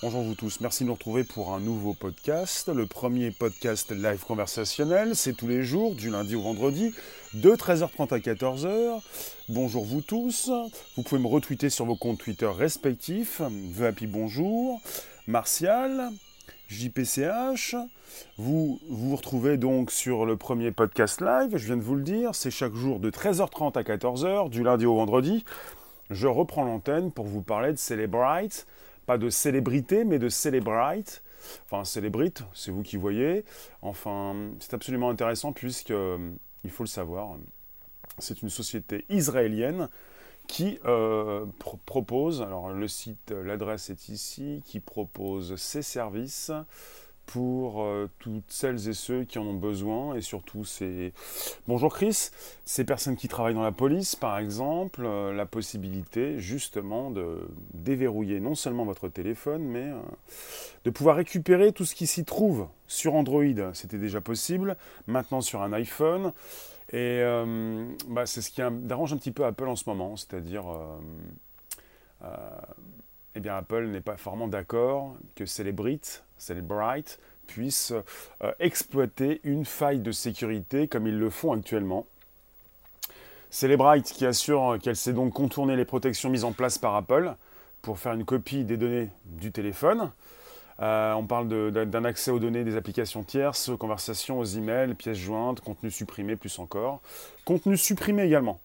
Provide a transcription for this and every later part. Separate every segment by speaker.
Speaker 1: Bonjour vous tous, merci de nous retrouver pour un nouveau podcast. Le premier podcast live conversationnel, c'est tous les jours, du lundi au vendredi, de 13h30 à 14h. Bonjour vous tous, vous pouvez me retweeter sur vos comptes Twitter respectifs. The Bonjour, Martial, JPCH. Vous vous retrouvez donc sur le premier podcast live, je viens de vous le dire, c'est chaque jour de 13h30 à 14h, du lundi au vendredi. Je reprends l'antenne pour vous parler de Celebrite pas de célébrité, mais de celebrite. Enfin, célébrite, c'est vous qui voyez. Enfin, c'est absolument intéressant puisque, euh, il faut le savoir, c'est une société israélienne qui euh, propose, alors le site, l'adresse est ici, qui propose ses services pour euh, toutes celles et ceux qui en ont besoin et surtout ces bonjour Chris ces personnes qui travaillent dans la police par exemple euh, la possibilité justement de déverrouiller non seulement votre téléphone mais euh, de pouvoir récupérer tout ce qui s'y trouve sur Android. C'était déjà possible maintenant sur un iPhone et bah, c'est ce qui arrange un petit peu Apple en ce moment c'est-à-dire eh bien Apple n'est pas forcément d'accord que Celebrite, Celebrite puisse euh, exploiter une faille de sécurité comme ils le font actuellement. Celebrite qui assure qu'elle sait donc contourner les protections mises en place par Apple pour faire une copie des données du téléphone. Euh, on parle d'un accès aux données des applications tierces, aux conversations, aux emails, pièces jointes, contenu supprimé, plus encore. Contenu supprimé également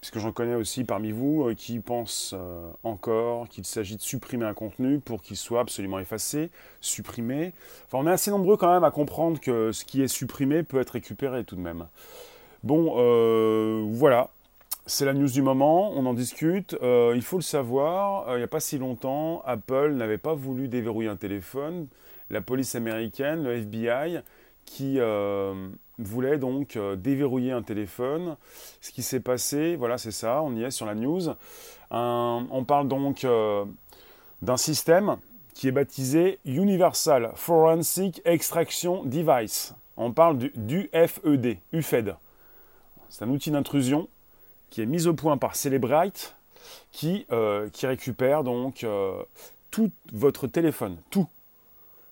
Speaker 1: puisque j'en connais aussi parmi vous euh, qui pensent euh, encore qu'il s'agit de supprimer un contenu pour qu'il soit absolument effacé, supprimé. Enfin, on est assez nombreux quand même à comprendre que ce qui est supprimé peut être récupéré tout de même. Bon, euh, voilà, c'est la news du moment, on en discute. il faut le savoir, il n'y a pas si longtemps, Apple n'avait pas voulu déverrouiller un téléphone. La police américaine, le FBI, qui voulait donc euh, déverrouiller un téléphone. Ce qui s'est passé, voilà, c'est ça, on y est sur la news. on parle donc euh, d'un système qui est baptisé Universal Forensic Extraction Device. On parle du, FED, UFED. C'est un outil d'intrusion qui est mis au point par Celebrite, qui, euh, qui récupère donc tout votre téléphone, tout.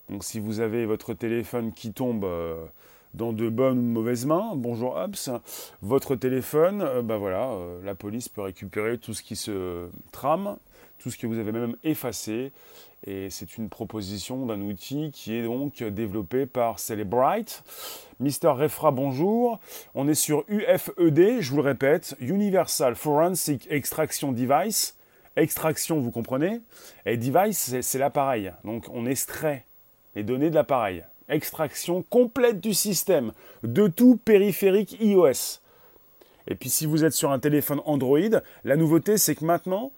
Speaker 1: Donc si vous avez votre téléphone qui tombe dans de bonnes ou de mauvaises mains. Bonjour Hobbs, votre téléphone, ben voilà, euh, la police peut récupérer tout ce qui se trame, tout ce que vous avez même effacé. Et c'est une proposition d'un outil qui est donc développé par Celebrite. Mister Refra, bonjour. On est sur UFED, je vous le répète, Universal Forensic Extraction Device. Extraction, vous comprenez? Et device, c'est l'appareil. Donc on extrait les données de l'appareil extraction complète du système, de tout périphérique iOS. Et puis si vous êtes sur un téléphone Android, la nouveauté c'est que maintenant,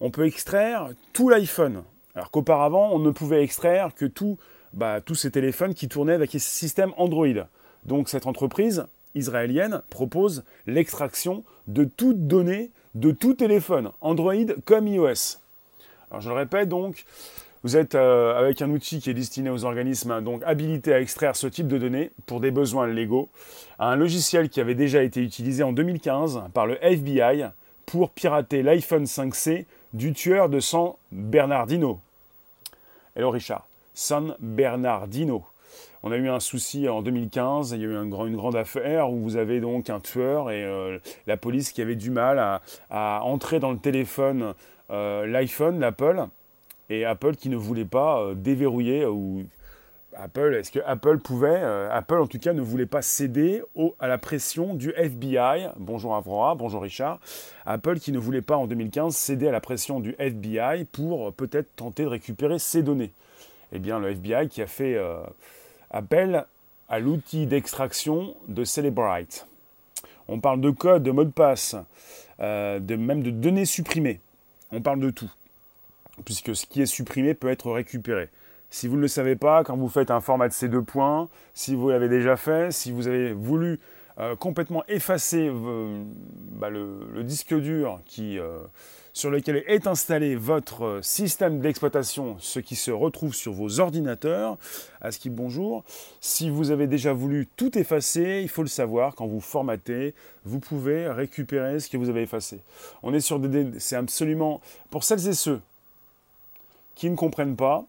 Speaker 1: on peut extraire tout l'iPhone. Alors qu'auparavant, on ne pouvait extraire que tout, bah, tous ces téléphones qui tournaient avec un système Android. Donc cette entreprise israélienne propose l'extraction de toutes données de tout téléphone, Android comme iOS. Alors je le répète donc, vous êtes euh, avec un outil qui est destiné aux organismes donc habilités à extraire ce type de données pour des besoins légaux, un logiciel qui avait déjà été utilisé en 2015 par le FBI pour pirater l'iPhone 5C du tueur de San Bernardino. Hello Richard, San Bernardino. On a eu un souci en 2015, il y a eu une grande affaire où vous avez donc un tueur et euh, la police qui avait du mal à, entrer dans le téléphone, euh, l'iPhone, l'Apple, et Apple qui ne voulait pas euh, déverrouiller euh, ou Apple, est-ce que Apple pouvait, euh, Apple en tout cas ne voulait pas céder à la pression du FBI. Bonjour Avrora, bonjour Richard. Apple qui ne voulait pas en 2015 céder à la pression du FBI pour peut-être tenter de récupérer ses données. Eh bien, le FBI qui a fait appel à l'outil d'extraction de Celebrite. On parle de code, de mot de passe, de, même de données supprimées. On parle de tout puisque ce qui est supprimé peut être récupéré. Si vous ne le savez pas, quand vous faites un format de ces deux points, si vous l'avez déjà fait, si vous avez voulu euh, complètement effacer euh, bah, le, disque dur qui, euh, sur lequel est installé votre système d'exploitation, ce qui se retrouve sur vos ordinateurs, à ce qui bonjour, si vous avez déjà voulu tout effacer, il faut le savoir, quand vous formatez, vous pouvez récupérer ce que vous avez effacé. On est sur des... C'est absolument... Pour celles et ceux qui ne comprennent pas,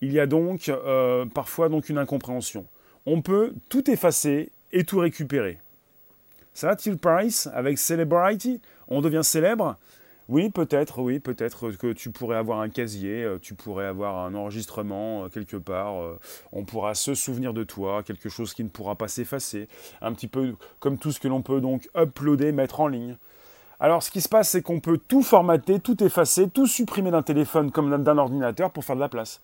Speaker 1: il y a donc euh, parfois une incompréhension. On peut tout effacer et tout récupérer. Ça va, Till avec Celebrity, on devient célèbre oui, peut-être, oui, peut-être que tu pourrais avoir un casier, euh, tu pourrais avoir un enregistrement euh, quelque part, on pourra se souvenir de toi, quelque chose qui ne pourra pas s'effacer, un petit peu comme tout ce que l'on peut donc uploader, mettre en ligne. Alors ce qui se passe, c'est qu'on peut tout formater, tout effacer, tout supprimer d'un téléphone comme d'un ordinateur pour faire de la place.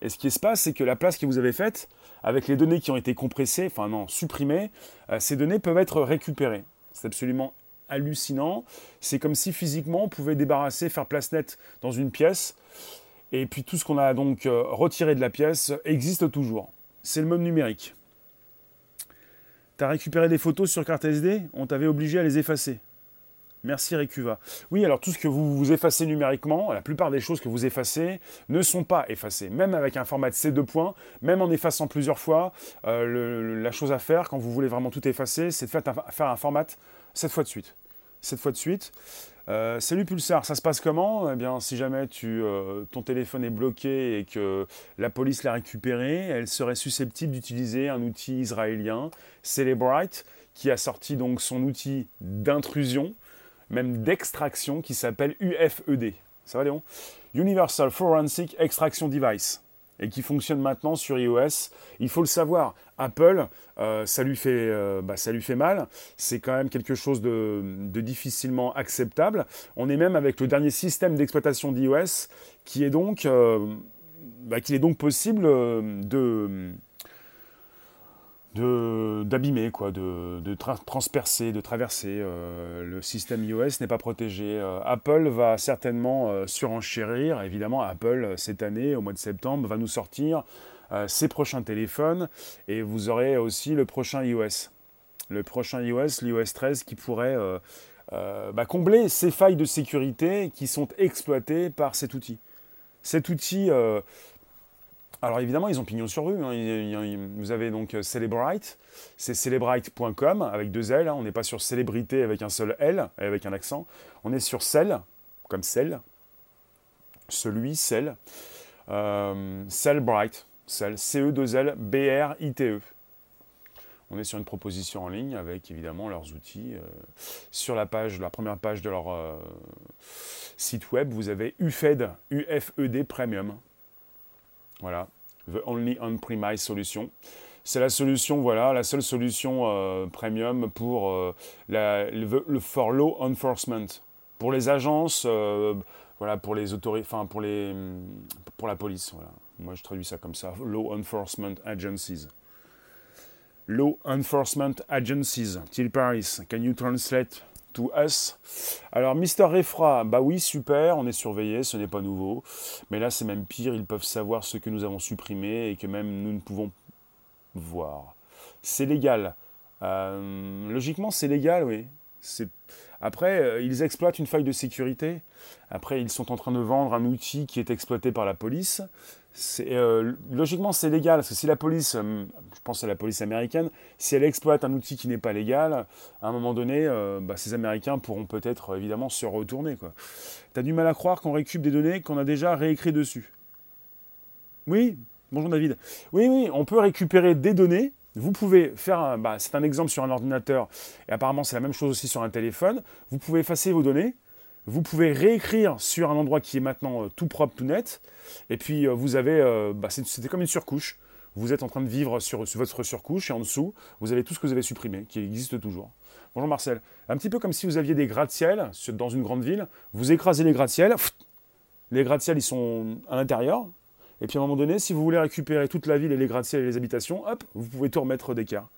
Speaker 1: Et ce qui se passe, c'est que la place que vous avez faite, avec les données qui ont été compressées, enfin non, supprimées, ces données peuvent être récupérées. C'est absolument hallucinant. C'est comme si physiquement on pouvait débarrasser, faire place nette dans une pièce. Et puis tout ce qu'on a donc euh, retiré de la pièce existe toujours. C'est le mode numérique. Tu as récupéré des photos sur carte SD, on t'avait obligé à les effacer. Merci Recuva. Oui, alors tout ce que vous, effacez numériquement, la plupart des choses que vous effacez ne sont pas effacées. Même avec un format de C2 points, même en effaçant plusieurs fois, euh, la chose à faire quand vous voulez vraiment tout effacer, c'est de faire un format 7 fois de suite. 7 fois. Euh, salut Pulsar, ça se passe comment? Eh bien, si jamais euh, ton téléphone est bloqué et que la police l'a récupéré, elle serait susceptible d'utiliser un outil israélien, Celebrite, qui a sorti donc son outil d'intrusion, même d'extraction, qui s'appelle UFED. Ça va Léon? Universal Forensic Extraction Device et qui fonctionne maintenant sur iOS. Il faut le savoir, Apple, euh, ça, lui fait, euh, bah, ça lui fait mal. C'est quand même quelque chose de, difficilement acceptable. On est même avec le dernier système d'exploitation d'iOS qui est donc, euh, bah, qu'il est donc possible de d'abîmer, quoi, de, de transpercer, de traverser. Euh, le système iOS n'est pas protégé. Euh, Apple va certainement euh, surenchérir. Évidemment, Apple, cette année, au mois de septembre, va nous sortir ses prochains téléphones et vous aurez aussi le prochain iOS. Le prochain iOS, l'iOS 13, qui pourrait bah, combler ces failles de sécurité qui sont exploitées par cet outil. Cet outil alors évidemment, ils ont pignon sur rue. Hein. Vous avez donc euh, Celebrite, c'est celebrite.com avec deux L. Hein. On n'est pas sur célébrité avec un seul L, avec un accent. On est sur Cell, comme Cell, celui, Cell, euh, Cellbrite, Cell, C-E-2-L, B-R-I-T-E. On est sur une proposition en ligne avec évidemment leurs outils. Euh, sur la page, la première page de leur site web, vous avez UFED, UFED Premium. Voilà, The Only On-Premise Solution. C'est la solution, voilà, la seule solution euh, premium pour euh, le, for law enforcement. Pour les agences, euh, voilà, pour les autorités, enfin pour les, pour la police, voilà. Moi je traduis ça comme ça, Law Enforcement Agencies. Law Enforcement Agencies. Till Paris, can you translate Alors, Mister Refra, bah oui, super, on est surveillé, ce n'est pas nouveau. Mais là, c'est même pire, ils peuvent savoir ce que nous avons supprimé et que même nous ne pouvons voir. C'est légal. Euh, logiquement, c'est légal, oui. Après, euh, ils exploitent une faille de sécurité. Après, ils sont en train de vendre un outil qui est exploité par la police. Euh, logiquement, c'est légal, parce que si la police, euh, je pense à la police américaine, si elle exploite un outil qui n'est pas légal, à un moment donné, euh, bah, ces Américains pourront peut-être évidemment se retourner. Tu as du mal à croire qu'on récupère des données qu'on a déjà réécrites dessus. Oui, bonjour David. Oui, oui, on peut récupérer des données. Vous pouvez faire, bah, c'est un exemple sur un ordinateur, et apparemment c'est la même chose aussi sur un téléphone. Vous pouvez effacer vos données, vous pouvez réécrire sur un endroit qui est maintenant euh, tout propre, tout net. Et puis euh, vous avez, euh, bah, c'était comme une surcouche. Vous êtes en train de vivre sur, votre surcouche et en dessous, vous avez tout ce que vous avez supprimé, qui existe toujours. Bonjour Marcel. Un petit peu comme si vous aviez des gratte-ciel dans une grande ville. Vous écrasez les gratte-ciel. Les gratte-ciel, ils sont à l'intérieur. Et puis à un moment donné, si vous voulez récupérer toute la ville et les gratte-ciel et les habitations, hop, vous pouvez tout remettre d'écart.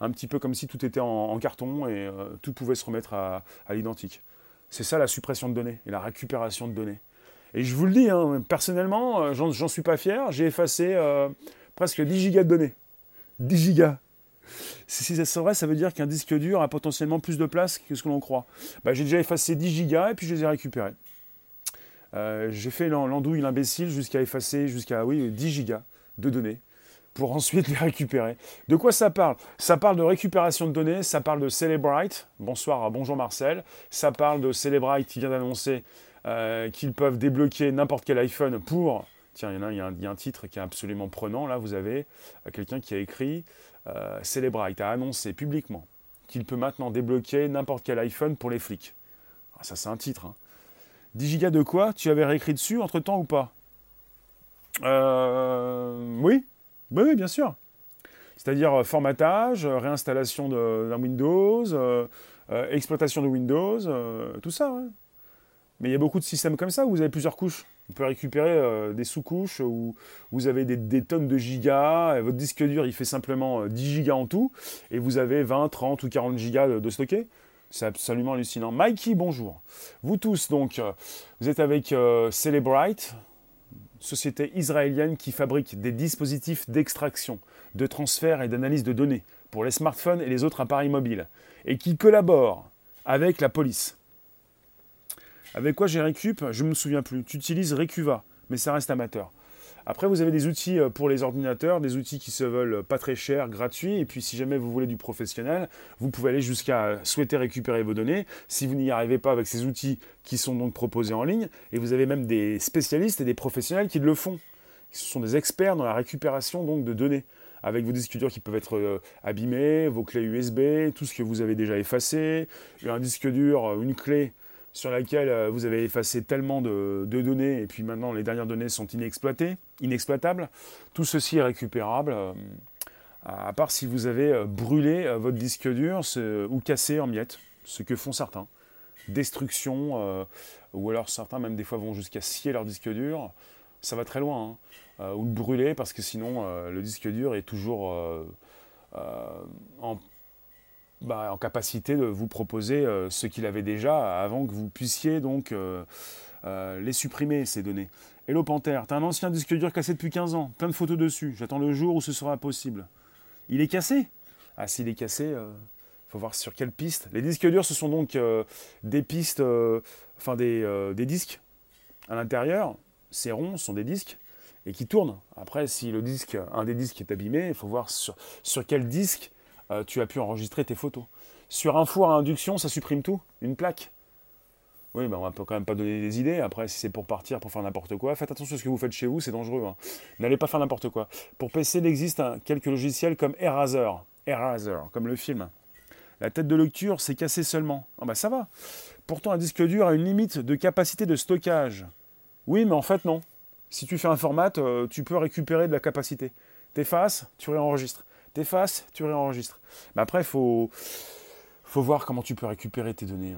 Speaker 1: Un petit peu comme si tout était en, carton et tout pouvait se remettre à l'identique. C'est ça la suppression de données et la récupération de données. Et je vous le dis, hein, personnellement, euh, j'en suis pas fier, j'ai effacé euh, presque 10 gigas de données. 10 gigas. Si c'est vrai, ça veut dire qu'un disque dur a potentiellement plus de place que ce que l'on croit. Bah, j'ai déjà effacé 10 gigas et puis je les ai récupérés. Euh, j'ai fait l'andouille, l'imbécile, jusqu'à effacer jusqu'à oui, 10 gigas de données pour ensuite les récupérer. De quoi ça parle? Ça parle de récupération de données, ça parle de Celebrite. Bonsoir, bonjour Marcel. Ça parle de Celebrite qui vient d'annoncer euh, qu'ils peuvent débloquer n'importe quel iPhone pour Tiens, il y, en a, il, y a un, titre qui est absolument prenant. Là, vous avez quelqu'un qui a écrit euh, Celebrite a annoncé publiquement qu'il peut maintenant débloquer n'importe quel iPhone pour les flics. Ah, ça, c'est un titre. Hein. 10 gigas de quoi? Tu avais réécrit dessus entre temps ou pas? Euh, oui. Oui, bien sûr. C'est-à-dire euh, formatage, euh, réinstallation d'un Windows, exploitation de Windows, tout ça. Mais il y a beaucoup de systèmes comme ça où vous avez plusieurs couches. Vous pouvez récupérer des sous-couches où vous avez des, tonnes de gigas, et votre disque dur il fait simplement 10 gigas en tout, et vous avez 20, 30 ou 40 gigas de, de stocké. C'est absolument hallucinant. Mikey, bonjour. Vous tous, donc, vous êtes avec Celebrite, société israélienne qui fabrique des dispositifs d'extraction, de transfert et d'analyse de données pour les smartphones et les autres appareils mobiles, et qui collabore avec la police. Avec quoi j'ai Récup? Je ne me souviens plus. Tu utilises Recuva, mais ça reste amateur. Après, vous avez des outils euh, pour les ordinateurs, des outils qui se veulent pas très chers, gratuits. Et puis, si jamais vous voulez du professionnel, vous pouvez aller jusqu'à souhaiter récupérer vos données. Si vous n'y arrivez pas avec ces outils qui sont donc proposés en ligne, et vous avez même des spécialistes et des professionnels qui le font. Ce sont des experts dans la récupération donc de données avec vos disques durs qui peuvent être euh, abîmés, vos clés USB, tout ce que vous avez déjà effacé, un disque dur, euh, une clé sur laquelle euh, vous avez effacé tellement de, données et puis maintenant les dernières données sont inexploitées, inexploitables. Tout ceci est récupérable, euh, à part si vous avez euh, brûlé votre disque dur ou cassé en miettes, ce que font certains. Destruction, ou alors certains même des fois vont jusqu'à scier leur disque dur. Ça va très loin. Hein. ou le brûler parce que sinon le disque dur est toujours en bah, en capacité de vous proposer euh, ce qu'il avait déjà avant que vous puissiez donc euh, euh, les supprimer, ces données. Hello Panther, t'as un ancien disque dur cassé depuis 15 ans, plein de photos dessus, j'attends le jour où ce sera possible. Il est cassé? Ah s'il est cassé, il faut voir sur quelle piste. Les disques durs, ce sont donc des pistes, enfin des, des, disques à l'intérieur, ces ronds sont des disques, et qui tournent. Après, si le disque, un des disques est abîmé, il faut voir sur, sur quel disque euh, tu as pu enregistrer tes photos. Sur un four à induction, ça supprime tout? Une plaque? Oui, ben on ne peut quand même pas donner des idées. Après, si c'est pour partir, pour faire n'importe quoi, faites attention à ce que vous faites chez vous, c'est dangereux. Hein. N'allez pas faire n'importe quoi. Pour PC, il existe quelques logiciels comme Eraser. Eraser, comme le film. La tête de lecture, c'est cassé seulement. Ah bah ça va. Pourtant, un disque dur a une limite de capacité de stockage. Oui, mais en fait, non. Si tu fais un format, euh, tu peux récupérer de la capacité. T'effaces, tu réenregistres t'effaces, tu réenregistres. Mais après, il faut, voir comment tu peux récupérer tes données.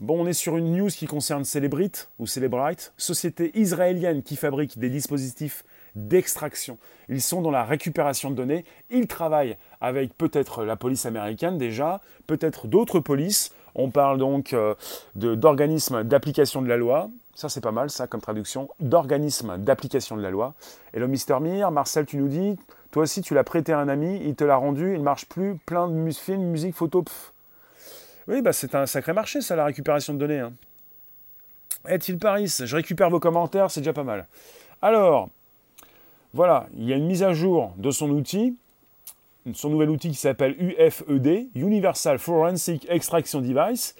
Speaker 1: Bon, on est sur une news qui concerne Celebrite ou Celebrite, société israélienne qui fabrique des dispositifs d'extraction. Ils sont dans la récupération de données. Ils travaillent avec peut-être la police américaine déjà, peut-être d'autres polices. On parle donc euh, d'organismes d'application de la loi. Ça, c'est pas mal, ça, comme traduction. D'organismes d'application de la loi. Le Mister Mir, Marcel, tu nous dis, toi aussi, tu l'as prêté à un ami, il te l'a rendu, il marche plus, plein de films, musique, photo. Oui, bah c'est un sacré marché, ça, la récupération de données. Hein. Est-il Paris? Je récupère vos commentaires, c'est déjà pas mal. Alors, voilà, il y a une mise à jour de son outil, son nouvel outil qui s'appelle UFED, Universal Forensic Extraction Device.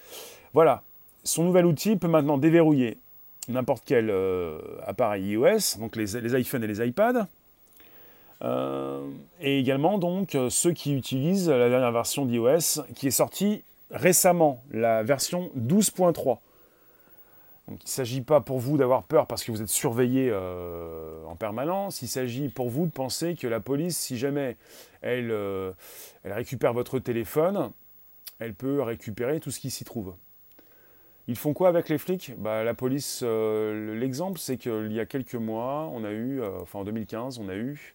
Speaker 1: Voilà, son nouvel outil peut maintenant déverrouiller n'importe quel euh, appareil iOS, donc les, iPhones et les iPads, et également donc euh, ceux qui utilisent la dernière version d'iOS qui est sortie récemment, la version 12.3. Donc il ne s'agit pas pour vous d'avoir peur parce que vous êtes surveillé euh, en permanence, il s'agit pour vous de penser que la police, si jamais elle récupère votre téléphone, elle peut récupérer tout ce qui s'y trouve. Ils font quoi avec les flics? Bah, La police, l'exemple, c'est qu'il y a quelques mois, on a eu, enfin en 2015, on a eu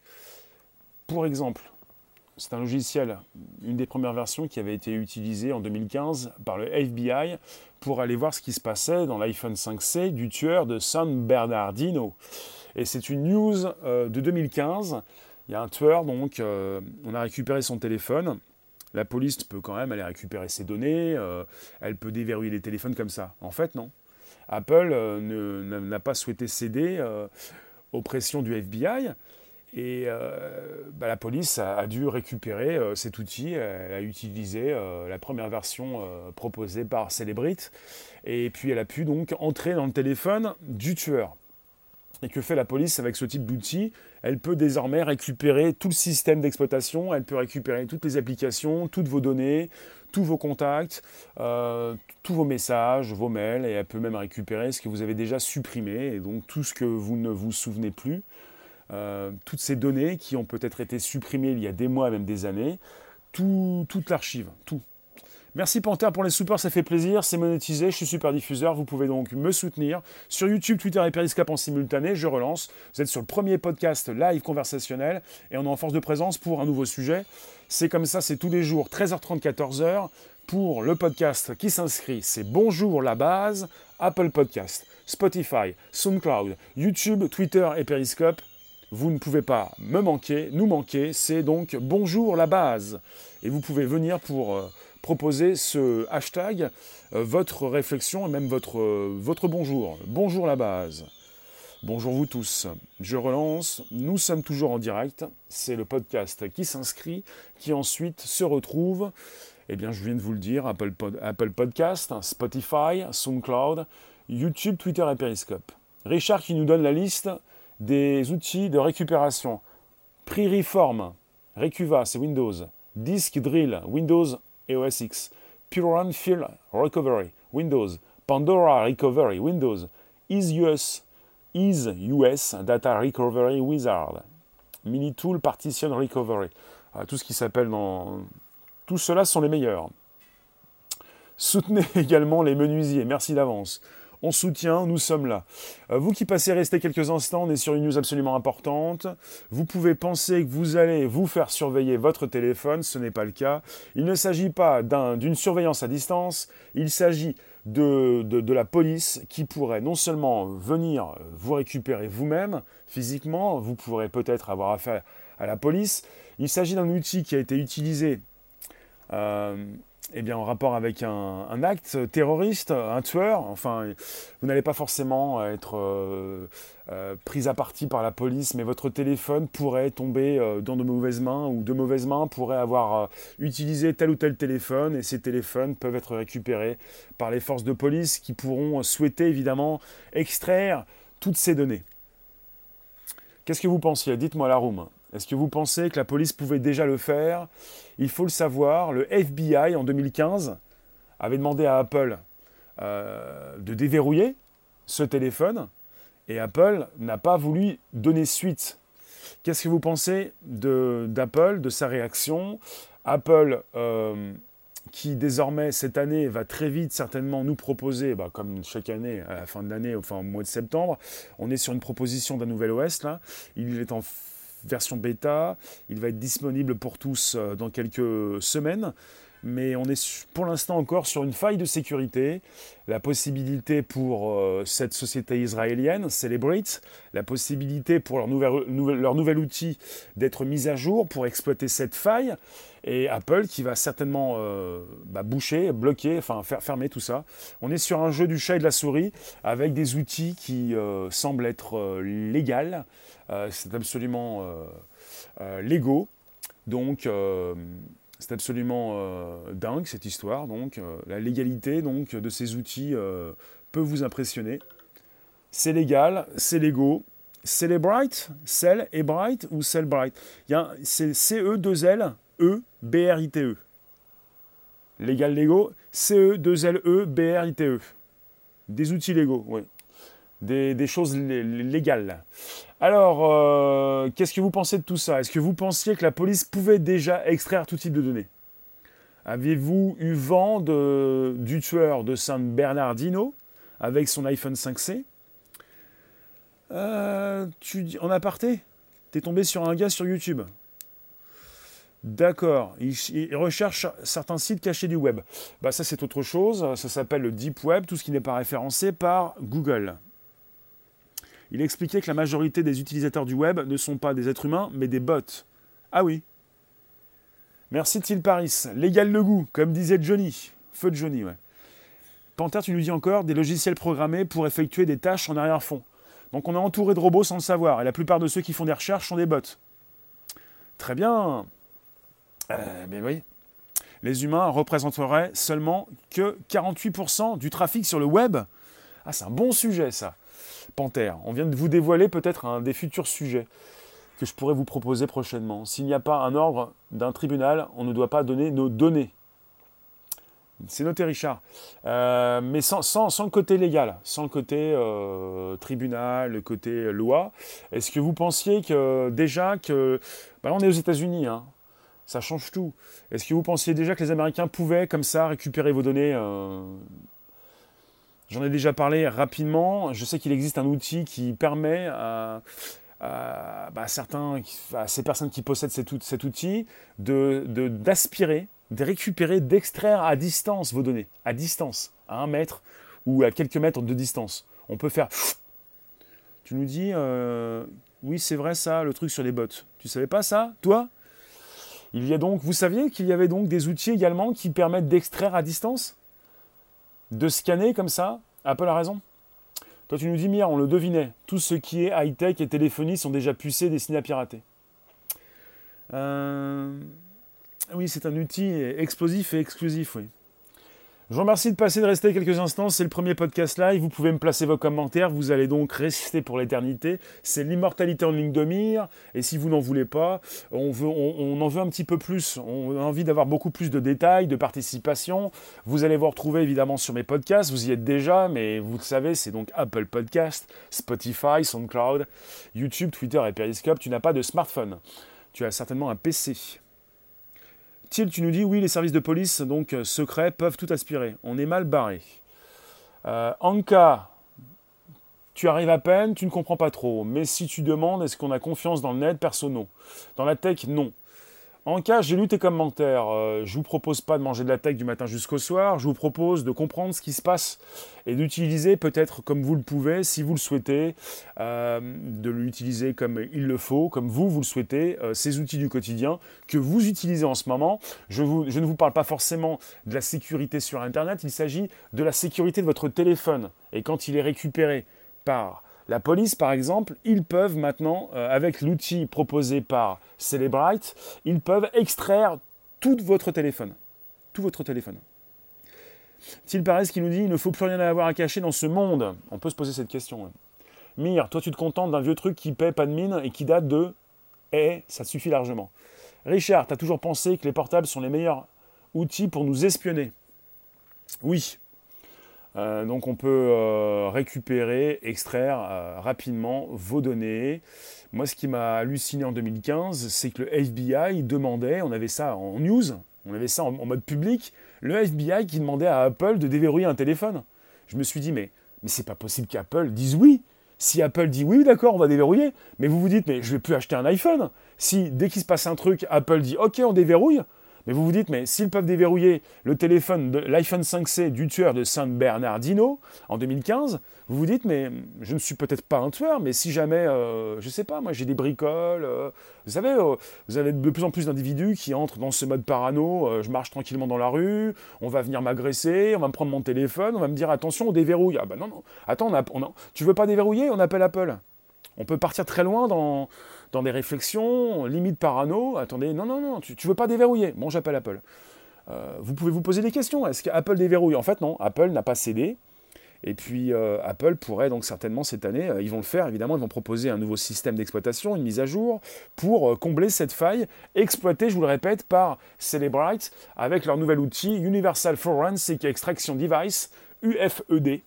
Speaker 1: pour exemple, c'est un logiciel, une des premières versions qui avait été utilisée en 2015 par le FBI pour aller voir ce qui se passait dans l'iPhone 5C du tueur de San Bernardino. Et c'est une news euh, de 2015. Il y a un tueur, donc euh, on a récupéré son téléphone. La police peut quand même aller récupérer ses données, euh, elle peut déverrouiller les téléphones comme ça. En fait, non. Apple n'a pas souhaité céder aux pressions du FBI. Et euh, bah, la police a, dû récupérer euh, cet outil. Elle a utilisé euh, la première version proposée par Celebrite. Et puis elle a pu donc entrer dans le téléphone du tueur. Et que fait la police avec ce type d'outil? Elle peut désormais récupérer tout le système d'exploitation, elle peut récupérer toutes les applications, toutes vos données, tous vos contacts, euh, tous vos messages, vos mails, et elle peut même récupérer ce que vous avez déjà supprimé, et donc tout ce que vous ne vous souvenez plus, euh, toutes ces données qui ont peut-être été supprimées il y a des mois, même des années, tout, toute l'archive, tout. Merci Panther pour les supports, ça fait plaisir, c'est monétisé, je suis super diffuseur, vous pouvez donc me soutenir sur YouTube, Twitter et Periscope en simultané, je relance. Vous êtes sur le premier podcast live conversationnel et on est en force de présence pour un nouveau sujet. C'est comme ça, c'est tous les jours, 13h30, 14h, pour le podcast qui s'inscrit, c'est Bonjour la base, Apple Podcast, Spotify, SoundCloud, YouTube, Twitter et Periscope. Vous ne pouvez pas me manquer, nous manquer, c'est donc Bonjour la base. Et vous pouvez venir pour... Proposer ce hashtag, euh, votre réflexion et même votre, euh, votre bonjour. Bonjour la base. Bonjour vous tous. Je relance. Nous sommes toujours en direct. C'est le podcast qui s'inscrit, qui ensuite se retrouve. Eh bien, je viens de vous le dire, Apple, Podcast, Spotify, SoundCloud, YouTube, Twitter et Periscope. Richard qui nous donne la liste des outils de récupération. Pre-Reform, Recuva, c'est Windows. Disk Drill, Windows OS X, Puron Field Recovery, Windows, Pandora Recovery, Windows, EaseUS, US Data Recovery Wizard, Minitool Partition Recovery, tout ce qui s'appelle dans... Tout cela sont les meilleurs. Soutenez également les menuisiers, merci d'avance on soutient, nous sommes là. Euh, vous qui passez rester quelques instants, on est sur une news absolument importante. Vous pouvez penser que vous allez vous faire surveiller votre téléphone, ce n'est pas le cas. Il ne s'agit pas d'une surveillance à distance, il s'agit de, de, la police qui pourrait non seulement venir vous récupérer vous-même physiquement, vous pourrez peut-être avoir affaire à la police. Il s'agit d'un outil qui a été utilisé euh, eh en rapport avec un, acte terroriste, un tueur. Enfin, vous n'allez pas forcément être euh, euh, pris à partie par la police, mais votre téléphone pourrait tomber euh, dans de mauvaises mains ou de mauvaises mains pourraient avoir utilisé tel ou tel téléphone et ces téléphones peuvent être récupérés par les forces de police qui pourront souhaiter évidemment extraire toutes ces données. Qu'est-ce que vous pensiez? Dites-moi la room. Est-ce que vous pensez que la police pouvait déjà le faire? Il faut le savoir, le FBI en 2015 avait demandé à Apple euh, de déverrouiller ce téléphone et Apple n'a pas voulu donner suite. Qu'est-ce que vous pensez d'Apple, de, sa réaction? Apple, euh, qui désormais cette année va très vite certainement nous proposer, bah, comme chaque année à la fin de l'année, enfin au mois de septembre, on est sur une proposition d'un nouvel OS. Il est en version bêta. Il va être disponible pour tous euh, dans quelques semaines. Mais on est pour l'instant encore sur une faille de sécurité. La possibilité pour euh, cette société israélienne, Celebrate, la possibilité pour leur nouvel, outil d'être mis à jour pour exploiter cette faille. Et Apple qui va certainement euh, bah, boucher, bloquer, enfin fermer tout ça. On est sur un jeu du chat et de la souris avec des outils qui semblent être euh, c'est absolument euh, euh, légaux. Donc, c'est absolument dingue cette histoire. Donc, la légalité donc, de ces outils peut vous impressionner. C'est légal, c'est légaux, Celebrite, Cell et Bright ou Cellbright C'est C-E-2-L, E, B-R-I-T-E. Légal, légaux, C-E-2-L-E, B-R-I-T-E. Des outils légaux, oui des, choses légales. Alors, euh, qu'est-ce que vous pensez de tout ça? Est-ce que vous pensiez que la police pouvait déjà extraire tout type de données? Aviez-vous eu vent du tueur de San Bernardino avec son iPhone 5C euh, tu, En aparté? T'es tombé sur un gars sur YouTube. D'accord, il, recherche certains sites cachés du web. Bah ça c'est autre chose, ça s'appelle le deep web, tout ce qui n'est pas référencé par Google. Il expliquait que la majorité des utilisateurs du web ne sont pas des êtres humains, mais des bots. Ah oui. Merci Till Paris. Légal le goût, comme disait Johnny. Feu de Johnny, ouais. Panther, tu nous dis encore des logiciels programmés pour effectuer des tâches en arrière-fond. Donc on est entouré de robots sans le savoir, et la plupart de ceux qui font des recherches sont des bots. Très bien. Euh, mais oui. Les humains représenteraient seulement que 48% du trafic sur le web. Ah, c'est un bon sujet ça. Panthère. On vient de vous dévoiler peut-être un des futurs sujets que je pourrais vous proposer prochainement. S'il n'y a pas un ordre d'un tribunal, on ne doit pas donner nos données. C'est noté, Richard. Euh, mais sans, le côté légal, sans le côté euh, tribunal, le côté loi. Est-ce que vous pensiez que déjà que. Bah on est aux États-Unis, hein, ça change tout. Est-ce que vous pensiez déjà que les Américains pouvaient, comme ça, récupérer vos données euh, J'en ai déjà parlé rapidement. Je sais qu'il existe un outil qui permet à, bah, certains, à ces personnes qui possèdent cet, outil de, d'aspirer de récupérer, d'extraire à distance vos données, à distance, à un mètre ou à quelques mètres de distance. On peut faire. Tu nous dis, euh, oui, c'est vrai ça, le truc sur les bots. Tu savais pas ça, toi? Il y a donc, vous saviez qu'il y avait donc des outils également qui permettent d'extraire à distance, de scanner comme ça. Apple a raison. Toi, tu nous dis, Mire, on le devinait. Tout ce qui est high-tech et téléphonie sont déjà pucés, destinés à pirater. Euh, oui, c'est un outil explosif et exclusif, oui. Je vous remercie de passer, de rester quelques instants. C'est le premier podcast live. Vous pouvez me placer vos commentaires. Vous allez donc rester pour l'éternité. C'est l'immortalité en ligne de mire. Et si vous n'en voulez pas, on, en veut un petit peu plus. On a envie d'avoir beaucoup plus de détails, de participation. Vous allez vous retrouver évidemment sur mes podcasts. Vous y êtes déjà, mais vous le savez, c'est donc Apple Podcast, Spotify, SoundCloud, YouTube, Twitter et Periscope. Tu n'as pas de smartphone. Tu as certainement un PC. Thiel, tu nous dis oui, les services de police, donc euh, secrets, peuvent tout aspirer. On est mal barré. Euh, Anka, tu arrives à peine, tu ne comprends pas trop. Mais si tu demandes, est-ce qu'on a confiance dans le net Perso. Dans la tech, non. En cas, j'ai lu tes commentaires. Euh, je vous propose pas de manger de la tech du matin jusqu'au soir. Je vous propose de comprendre ce qui se passe et d'utiliser peut-être comme vous le pouvez, si vous le souhaitez, euh, de l'utiliser comme il le faut, comme vous, vous le souhaitez, euh, ces outils du quotidien que vous utilisez en ce moment. Je, je ne vous parle pas forcément de la sécurité sur Internet, il s'agit de la sécurité de votre téléphone. Et quand il est récupéré par la police, par exemple, ils peuvent maintenant, euh, avec l'outil proposé par Celebrite, ils peuvent extraire tout votre téléphone. Tout votre téléphone. S'il paraît ce qui nous dit, il ne faut plus rien avoir à cacher dans ce monde. On peut se poser cette question. Mire, toi tu te contentes d'un vieux truc qui paie pas de mine et qui date de... Eh, ça suffit largement. Richard, tu as toujours pensé que les portables sont les meilleurs outils pour nous espionner? Oui, euh, donc on peut euh, récupérer, extraire euh, rapidement vos données. Moi, ce qui m'a halluciné en 2015, c'est que le FBI demandait, on avait ça en news, on avait ça en, mode public, le FBI qui demandait à Apple de déverrouiller un téléphone. Je me suis dit, mais, mais c'est pas possible qu'Apple dise oui. Si Apple dit oui, d'accord, on va déverrouiller, mais vous vous dites, mais je vais plus acheter un iPhone. Si dès qu'il se passe un truc, Apple dit, ok, on déverrouille, mais vous vous dites, mais s'ils peuvent déverrouiller le téléphone de l'iPhone 5C du tueur de San Bernardino en 2015, vous vous dites, mais je ne suis peut-être pas un tueur, mais si jamais, euh, je ne sais pas, moi j'ai des bricoles, euh, vous savez, euh, vous avez de plus en plus d'individus qui entrent dans ce mode parano, je marche tranquillement dans la rue, on va venir m'agresser, on va me prendre mon téléphone, on va me dire, attention, on déverrouille. Ah ben non, non, attends, tu veux pas déverrouiller, on appelle Apple. On peut partir très loin dans, dans des réflexions, limite parano. Attendez, non, non, non, tu, ne veux pas déverrouiller. Bon, j'appelle Apple. Euh, vous pouvez vous poser des questions. Est-ce qu'Apple déverrouille? En fait, non. Apple n'a pas cédé. Et puis euh, Apple pourrait donc certainement cette année, euh, ils vont le faire évidemment, ils vont proposer un nouveau système d'exploitation, une mise à jour, pour combler cette faille, exploitée, je vous le répète, par Celebrite avec leur nouvel outil Universal Forensic Extraction Device, UFED,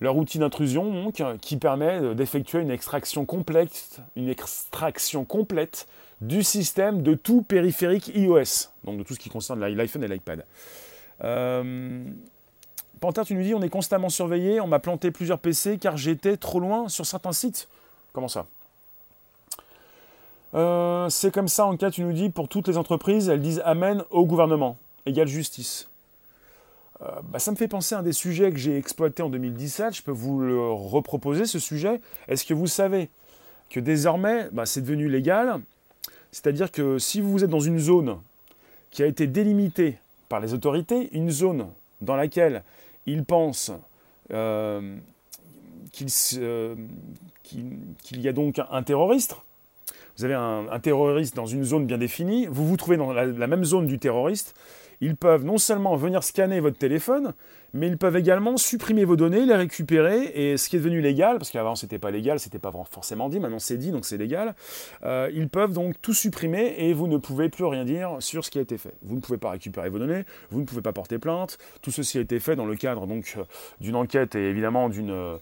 Speaker 1: leur outil d'intrusion, donc, qui permet d'effectuer une extraction complète, une extraction complète du système de tout périphérique iOS, donc de tout ce qui concerne l'iPhone et l'iPad. Euh, tu nous dis, on est constamment surveillé, on m'a planté plusieurs PC car j'étais trop loin sur certains sites. Comment ça? Euh, C'est comme ça, en cas, tu nous dis, pour toutes les entreprises, elles disent Amen au gouvernement, égale justice. Euh, bah, ça me fait penser à un des sujets que j'ai exploité en 2017. Je peux vous le reproposer, ce sujet. Est-ce que vous savez que désormais, bah, c'est devenu légal? C'est-à-dire que si vous êtes dans une zone qui a été délimitée par les autorités, une zone dans laquelle ils pensent euh, euh, qu'il y a donc un terroriste, vous avez un, terroriste dans une zone bien définie, vous vous trouvez dans la même zone du terroriste, ils peuvent non seulement venir scanner votre téléphone, mais ils peuvent également supprimer vos données, les récupérer, et ce qui est devenu légal, parce qu'avant c'était pas légal, c'était pas forcément dit, maintenant c'est dit, donc c'est légal, euh, ils peuvent donc tout supprimer et vous ne pouvez plus rien dire sur ce qui a été fait. Vous ne pouvez pas récupérer vos données, vous ne pouvez pas porter plainte, tout ceci a été fait dans le cadre donc d'une enquête et évidemment d'une euh,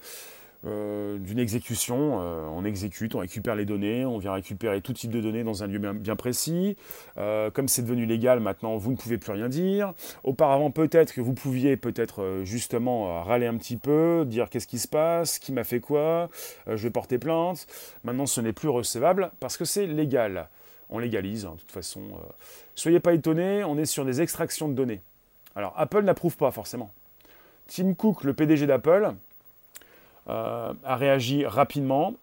Speaker 1: d'une exécution. Euh, on exécute, on récupère les données, on vient récupérer tout type de données dans un lieu bien, précis. Euh, comme c'est devenu légal, maintenant, vous ne pouvez plus rien dire. Auparavant, peut-être que vous pouviez peut-être justement râler un petit peu, dire qu'est-ce qui se passe, qui m'a fait quoi, je vais porter plainte. Maintenant, ce n'est plus recevable parce que c'est légal. On légalise, hein, de toute façon. Soyez pas étonnés, on est sur des extractions de données. Alors, Apple n'approuve pas forcément. Tim Cook, le PDG d'Apple, euh, a réagi rapidement.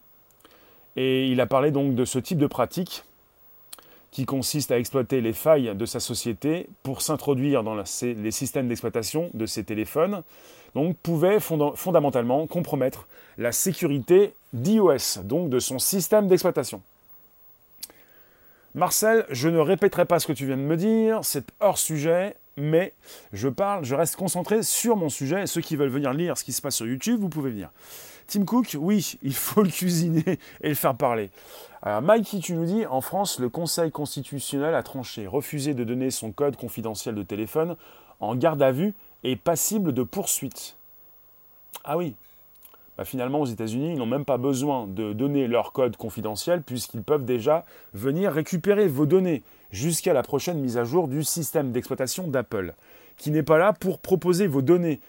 Speaker 1: Et il a parlé donc de ce type de pratique qui consiste à exploiter les failles de sa société pour s'introduire dans les systèmes d'exploitation de ses téléphones, donc pouvait fondamentalement compromettre la sécurité d'iOS, donc de son système d'exploitation. Marcel, je ne répéterai pas ce que tu viens de me dire, c'est hors sujet, mais je parle, je reste concentré sur mon sujet. Et ceux qui veulent venir lire ce qui se passe sur YouTube, vous pouvez venir. Tim Cook, oui, il faut le cuisiner et le faire parler. Alors, Mikey, tu nous dis, en France, le Conseil constitutionnel a tranché, refusé de donner son code confidentiel de téléphone en garde à vue et passible de poursuite. Ah oui, bah, finalement aux États-Unis, ils n'ont même pas besoin de donner leur code confidentiel puisqu'ils peuvent déjà venir récupérer vos données jusqu'à la prochaine mise à jour du système d'exploitation d'Apple, qui n'est pas là pour proposer vos données.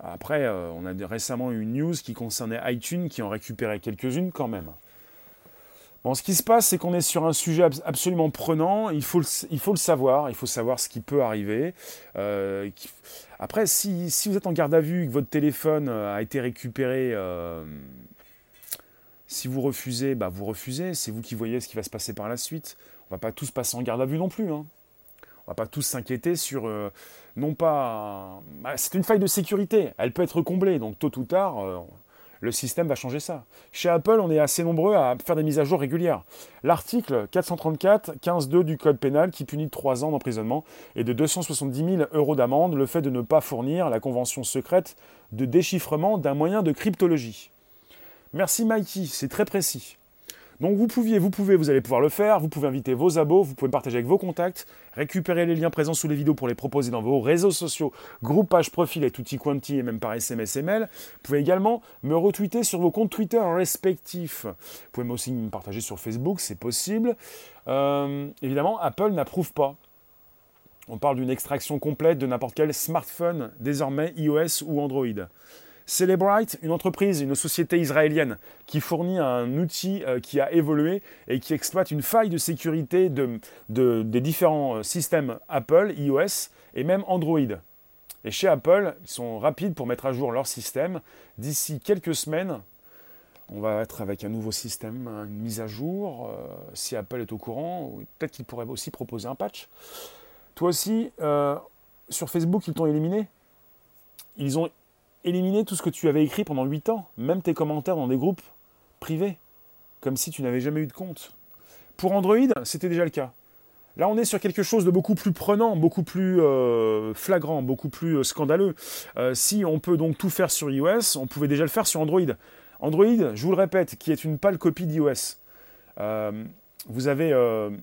Speaker 1: Après, euh, on a récemment eu une news qui concernait iTunes qui en récupérait quelques-unes quand même. Bon, ce qui se passe, c'est qu'on est sur un sujet absolument prenant. Il faut, le, savoir. Il faut savoir ce qui peut arriver. Euh, après, si, vous êtes en garde à vue, que votre téléphone euh, a été récupéré, si vous refusez, bah vous refusez. C'est vous qui voyez ce qui va se passer par la suite. On va pas tous passer en garde à vue non plus. Hein. On va pas tous s'inquiéter sur, non pas, bah, c'est une faille de sécurité. Elle peut être comblée, donc tôt ou tard le système va changer ça. Chez Apple, on est assez nombreux à faire des mises à jour régulières. L'article 434 15.2 du Code pénal qui punit de 3 ans d'emprisonnement et de 270 000 euros d'amende le fait de ne pas fournir la convention secrète de déchiffrement d'un moyen de cryptologie. Merci Mikey, c'est très précis. Donc vous pouviez, vous pouvez, vous allez pouvoir le faire, vous pouvez inviter vos abos, vous pouvez partager avec vos contacts, récupérer les liens présents sous les vidéos pour les proposer dans vos réseaux sociaux, groupe, page, profil et tutti quanti et même par SMS et mail. Vous pouvez également me retweeter sur vos comptes Twitter respectifs. Vous pouvez aussi me partager sur Facebook, c'est possible. Euh, évidemment, Apple n'approuve pas. On parle d'une extraction complète de n'importe quel smartphone, désormais iOS ou Android. Celebrite, une entreprise, une société israélienne qui fournit un outil euh, qui a évolué et qui exploite une faille de sécurité de, des différents euh, systèmes Apple, iOS et même Android. Et chez Apple, ils sont rapides pour mettre à jour leur système. D'ici quelques semaines, on va être avec un nouveau système, une mise à jour. Euh, si Apple est au courant, peut-être qu'il pourrait aussi proposer un patch. Toi aussi, sur Facebook, ils t'ont éliminé? Ils ont éliminer tout ce que tu avais écrit pendant 8 ans, même tes commentaires dans des groupes privés, comme si tu n'avais jamais eu de compte. Pour Android, c'était déjà le cas. Là, on est sur quelque chose de beaucoup plus prenant, beaucoup plus euh, flagrant, beaucoup plus euh, scandaleux. Euh, si on peut donc tout faire sur iOS, on pouvait déjà le faire sur Android. Android, je vous le répète, qui est une pâle copie d'iOS. vous avez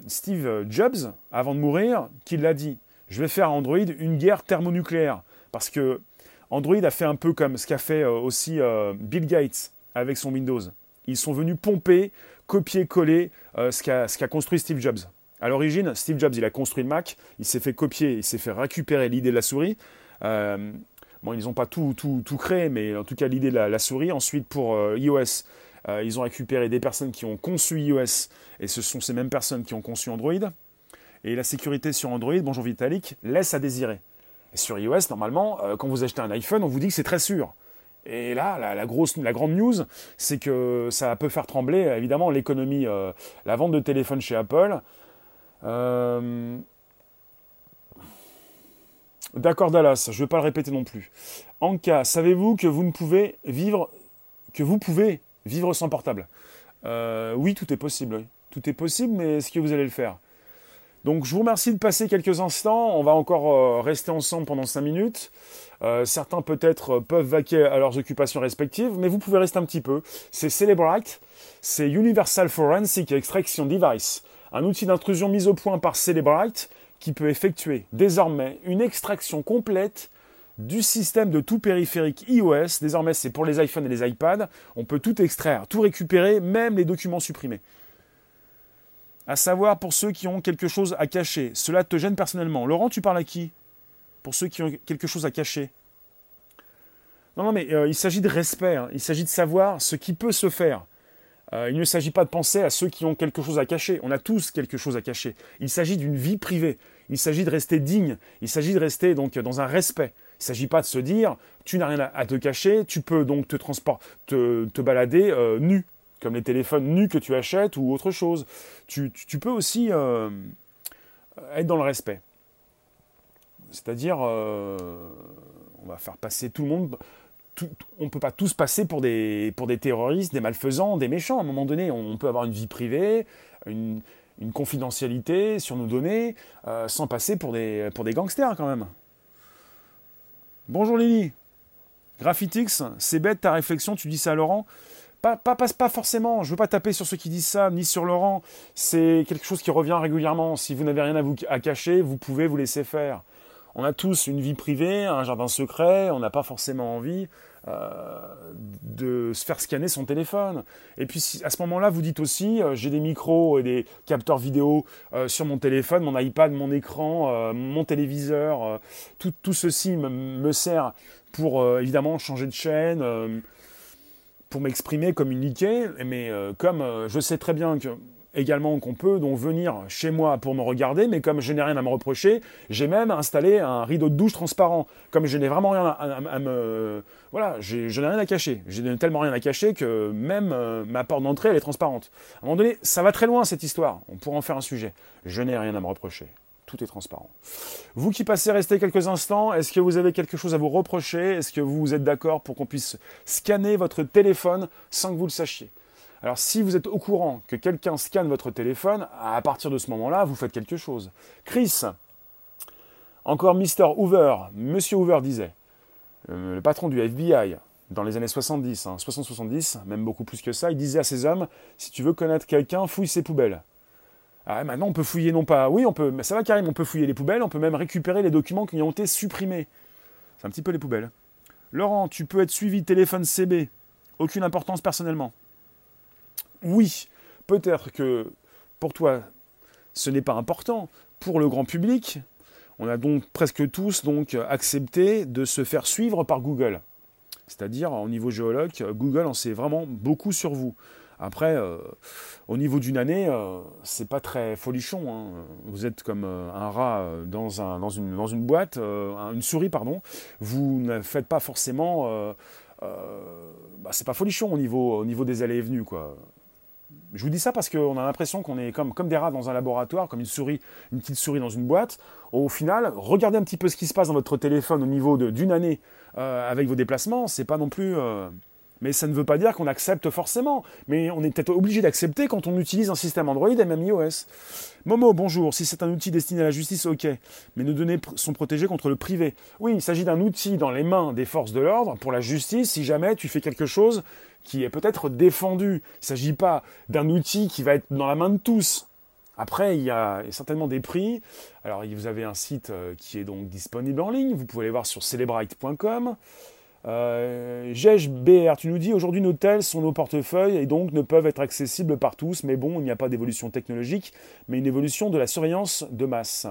Speaker 1: Steve Jobs, avant de mourir, qui l'a dit. Je vais faire à Android une guerre thermonucléaire. Parce que Android a fait un peu comme ce qu'a fait euh, aussi euh, Bill Gates avec son Windows. Ils sont venus pomper, copier-coller euh, ce qu'a construit Steve Jobs. À l'origine, Steve Jobs, il a construit le Mac, il s'est fait copier, il s'est fait récupérer l'idée de la souris. bon, ils n'ont pas tout, tout, tout, créé, mais en tout cas l'idée de la, souris. Ensuite, pour iOS, ils ont récupéré des personnes qui ont conçu iOS, et ce sont ces mêmes personnes qui ont conçu Android. Et la sécurité sur Android, bonjour Vitalik, laisse à désirer sur iOS, normalement, euh, quand vous achetez un iPhone, on vous dit que c'est très sûr. Et là, la, grande news, c'est que ça peut faire trembler, évidemment, l'économie, euh, la vente de téléphones chez Apple. Euh, d'accord, Dallas, je ne vais pas le répéter non plus. En cas, savez-vous que vous ne pouvez vivre sans portable? Oui, tout est possible. Tout est possible, mais est-ce que vous allez le faire? Donc je vous remercie de passer quelques instants. On va encore euh, rester ensemble pendant 5 minutes. Euh, certains peut-être peuvent vaquer à leurs occupations respectives, mais vous pouvez rester un petit peu. C'est Celebrite, c'est Universal Forensic Extraction Device, un outil d'intrusion mis au point par Celebrite qui peut effectuer désormais une extraction complète du système de tout périphérique iOS. Désormais, c'est pour les iPhones et les iPads. On peut tout extraire, tout récupérer, même les documents supprimés. À savoir pour ceux qui ont quelque chose à cacher. Cela te gêne personnellement. Laurent, tu parles à qui? Pour ceux qui ont quelque chose à cacher. Non, non, mais euh, il s'agit de respect. Hein. Il s'agit de savoir ce qui peut se faire. Euh, il ne s'agit pas de penser à ceux qui ont quelque chose à cacher. On a tous quelque chose à cacher. Il s'agit d'une vie privée. Il s'agit de rester digne. Il s'agit de rester donc dans un respect. Il ne s'agit pas de se dire, tu n'as rien à te cacher, tu peux donc te, te, te balader euh, nu, comme les téléphones nus que tu achètes ou autre chose. Tu, peux aussi euh, être dans le respect. C'est-à-dire, euh, on va faire passer tout le monde. on ne peut pas tous passer pour des, pour des terroristes, des malfaisants, des méchants. À un moment donné, on, peut avoir une vie privée, une, confidentialité sur nos données, sans passer pour des, pour des gangsters quand même. Bonjour Lily. Graphitix, c'est bête ta réflexion, tu dis ça à Laurent? Pas, pas, pas, forcément, je veux pas taper sur ceux qui disent ça, ni sur Laurent. C'est quelque chose qui revient régulièrement. Si vous n'avez rien à, vous, cacher, vous pouvez vous laisser faire. On a tous une vie privée, un jardin secret, on n'a pas forcément envie euh, de se faire scanner son téléphone. Et puis à ce moment-là, vous dites aussi, euh, j'ai des micros et des capteurs vidéo euh, sur mon téléphone, mon iPad, mon écran, mon téléviseur. Tout, ceci me sert pour évidemment changer de chaîne, pour m'exprimer, communiquer. Mais comme je sais très bien que également qu'on peut donc venir chez moi pour me regarder, mais comme je n'ai rien à me reprocher, j'ai même installé un rideau de douche transparent. Comme je n'ai vraiment rien à, me... Voilà, je n'ai rien à cacher. J'ai tellement rien à cacher que même euh, ma porte d'entrée, elle est transparente. À un moment donné, ça va très loin cette histoire. On pourra en faire un sujet. Je n'ai rien à me reprocher. Tout est transparent. Vous qui passez rester quelques instants, est-ce que vous avez quelque chose à vous reprocher? Est-ce que vous êtes d'accord pour qu'on puisse scanner votre téléphone sans que vous le sachiez? Alors si vous êtes au courant que quelqu'un scanne votre téléphone, à partir de ce moment-là, vous faites quelque chose. Chris, encore Mr. Hoover, Monsieur Hoover disait, euh, le patron du FBI, dans les années 70, 60-70, hein, même beaucoup plus que ça, il disait à ses hommes, si tu veux connaître quelqu'un, fouille ses poubelles. Ah, maintenant on peut fouiller non pas, oui on peut, mais ça va carrément, on peut fouiller les poubelles, on peut même récupérer les documents qui ont été supprimés. C'est un petit peu les poubelles. Laurent, tu peux être suivi téléphone CB, aucune importance personnellement oui, peut-être que pour toi, ce n'est pas important. Pour le grand public, on a donc presque tous donc accepté de se faire suivre par Google. C'est-à-dire, au niveau géologue, Google en sait vraiment beaucoup sur vous. Après, euh, au niveau d'une année, euh, c'est pas très folichon. Hein. Vous êtes comme euh, un rat dans, un, dans, une, dans une boîte, une souris, pardon. Vous ne faites pas forcément. Bah, c'est pas folichon au niveau, au niveau des allées et venues, quoi. Je vous dis ça parce qu'on a l'impression qu'on est comme, comme des rats dans un laboratoire, comme une souris, une petite souris dans une boîte. Au final, regardez un petit peu ce qui se passe dans votre téléphone au niveau d'une année euh, avec vos déplacements. C'est pas non plus. Mais ça ne veut pas dire qu'on accepte forcément. Mais on est peut-être obligé d'accepter quand on utilise un système Android et même iOS. Momo, bonjour. Si c'est un outil destiné à la justice, ok. Mais nos données sont protégées contre le privé. Oui, il s'agit d'un outil dans les mains des forces de l'ordre pour la justice si jamais tu fais quelque chose qui est peut-être défendu. Il ne s'agit pas d'un outil qui va être dans la main de tous. Après, il y a certainement des prix. Alors, vous avez un site euh, qui est donc disponible en ligne. Vous pouvez aller voir sur celebrite.com. Euh, BR, tu nous dis aujourd'hui nos tels sont nos portefeuilles et donc ne peuvent être accessibles par tous, mais bon, il n'y a pas d'évolution technologique, mais une évolution de la surveillance de masse.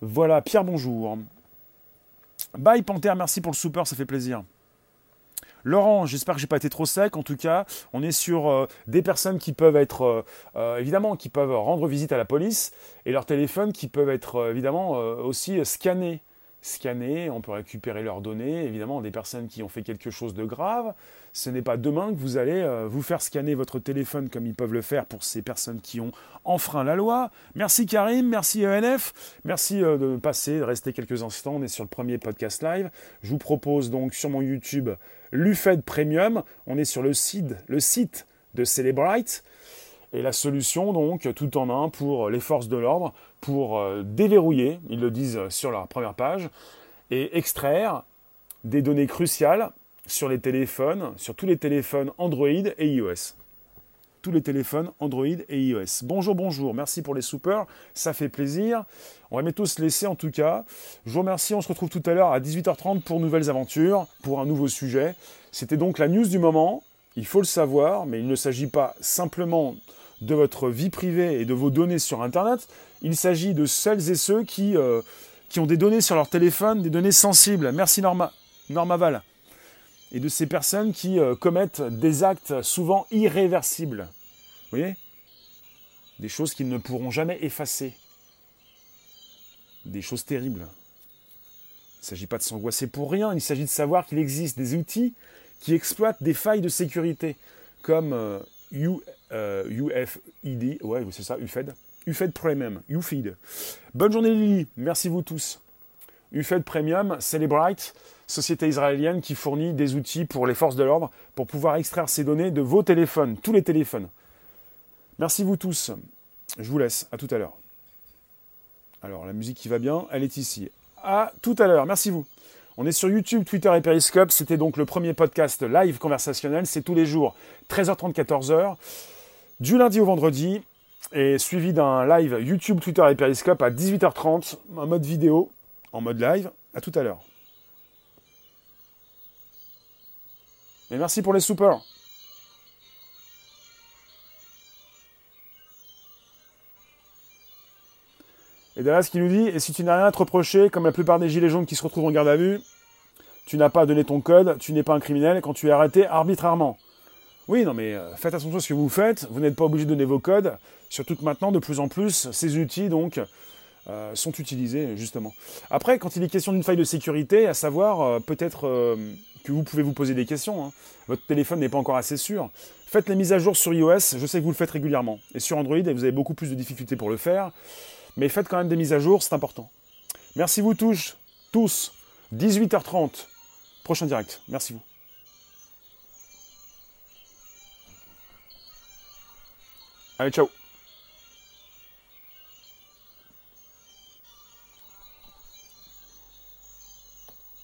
Speaker 1: Voilà, Pierre, bonjour. Bye Panther, merci pour le super, ça fait plaisir. Laurent, j'espère que j'ai pas été trop sec. En tout cas, on est sur euh, des personnes qui peuvent être, euh, euh, évidemment, qui peuvent rendre visite à la police et leurs téléphones qui peuvent être, évidemment, aussi scannés scanner, on peut récupérer leurs données, évidemment des personnes qui ont fait quelque chose de grave. Ce n'est pas demain que vous allez euh, vous faire scanner votre téléphone comme ils peuvent le faire pour ces personnes qui ont enfreint la loi. Merci Karim, merci ENF, merci euh, de passer, de rester quelques instants, on est sur le premier podcast live. Je vous propose donc sur mon YouTube l'UFED Premium, on est sur le site, le site de Celebrite. Et la solution, donc, tout en un pour les forces de l'ordre, pour euh, déverrouiller, ils le disent sur leur première page, et extraire des données cruciales sur les téléphones, sur tous les téléphones Android et iOS. Tous les téléphones Android et iOS. Bonjour, bonjour, merci pour les soupers, ça fait plaisir. On va bientôt se laisser en tout cas. Je vous remercie, on se retrouve tout à l'heure à 18h30 pour nouvelles aventures, pour un nouveau sujet. C'était donc la news du moment, il faut le savoir, mais il ne s'agit pas simplement de votre vie privée et de vos données sur Internet, il s'agit de celles et ceux qui, euh, ont des données sur leur téléphone, des données sensibles. Merci Norma, Norma Val. Et de ces personnes qui euh, commettent des actes souvent irréversibles. Vous voyez? Des choses qu'ils ne pourront jamais effacer. Des choses terribles. Il ne s'agit pas de s'angoisser pour rien, il s'agit de savoir qu'il existe des outils qui exploitent des failles de sécurité, comme euh, UFED, ouais, c'est ça, UFED. UFED Premium, UFED. Bonne journée Lily, merci vous tous. UFED Premium, Celebrite, société israélienne qui fournit des outils pour les forces de l'ordre pour pouvoir extraire ces données de vos téléphones, tous les téléphones. Merci vous tous. Je vous laisse, à tout à l'heure. Alors la musique qui va bien, elle est ici. À tout à l'heure, merci vous. On est sur YouTube, Twitter et Periscope. C'était donc le premier podcast live conversationnel. C'est tous les jours, 13h30, 14h, du lundi au vendredi, et suivi d'un live YouTube, Twitter et Periscope à 18h30, en mode vidéo, en mode live. À tout à l'heure. Et merci pour les soupers. Et Dallas qui nous dit, et si tu n'as rien à te reprocher, comme la plupart des gilets jaunes qui se retrouvent en garde à vue, tu n'as pas donné ton code, tu n'es pas un criminel quand tu es arrêté arbitrairement. Oui, non mais euh, faites attention à ce que vous faites, vous n'êtes pas obligé de donner vos codes, surtout que maintenant, de plus en plus, ces outils, donc, euh, sont utilisés, justement. Après, quand il est question d'une faille de sécurité, à savoir, euh, peut-être que vous pouvez vous poser des questions, hein. votre téléphone n'est pas encore assez sûr, faites les mises à jour sur iOS, je sais que vous le faites régulièrement, et sur Android, vous avez beaucoup plus de difficultés pour le faire, mais faites quand même des mises à jour, c'est important. Merci vous tous, tous. 18h30, prochain direct. Merci vous. Allez, ciao